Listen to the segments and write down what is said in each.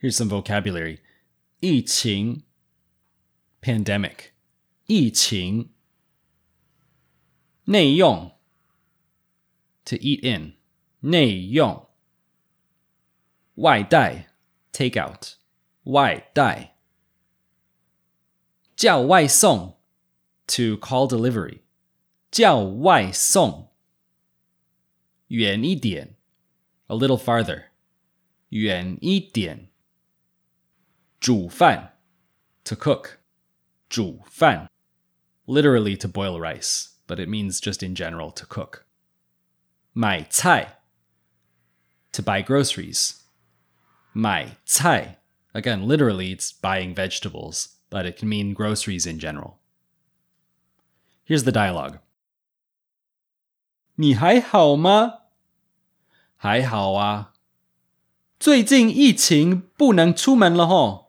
Here's some vocabulary. 疫情 pandemic 疫情内用 to eat in 内用外带 take out 外带叫外送 to call delivery 叫外送远一点 a little farther 远一点 煮饭 to cook 煮饭 literally to boil rice but it means just in general to cook 买菜 to buy groceries 买菜 again literally it's buying vegetables but it can mean groceries in general here's the dialogue 你还好吗？还好啊。最近疫情不能出门了吼。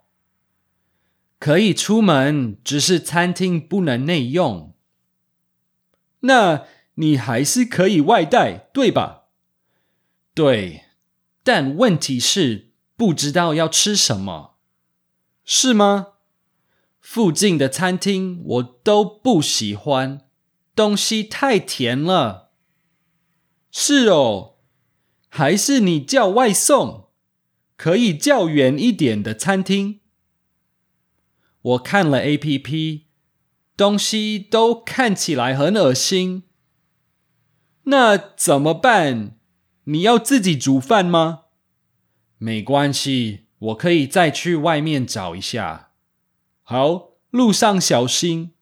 可以出门，只是餐厅不能内用。那你还是可以外带，对吧？对，但问题是不知道要吃什么，是吗？附近的餐厅我都不喜欢，东西太甜了。是哦，还是你叫外送，可以叫远一点的餐厅。我看了 A P P，东西都看起来很恶心。那怎么办？你要自己煮饭吗？没关系，我可以再去外面找一下。好，路上小心。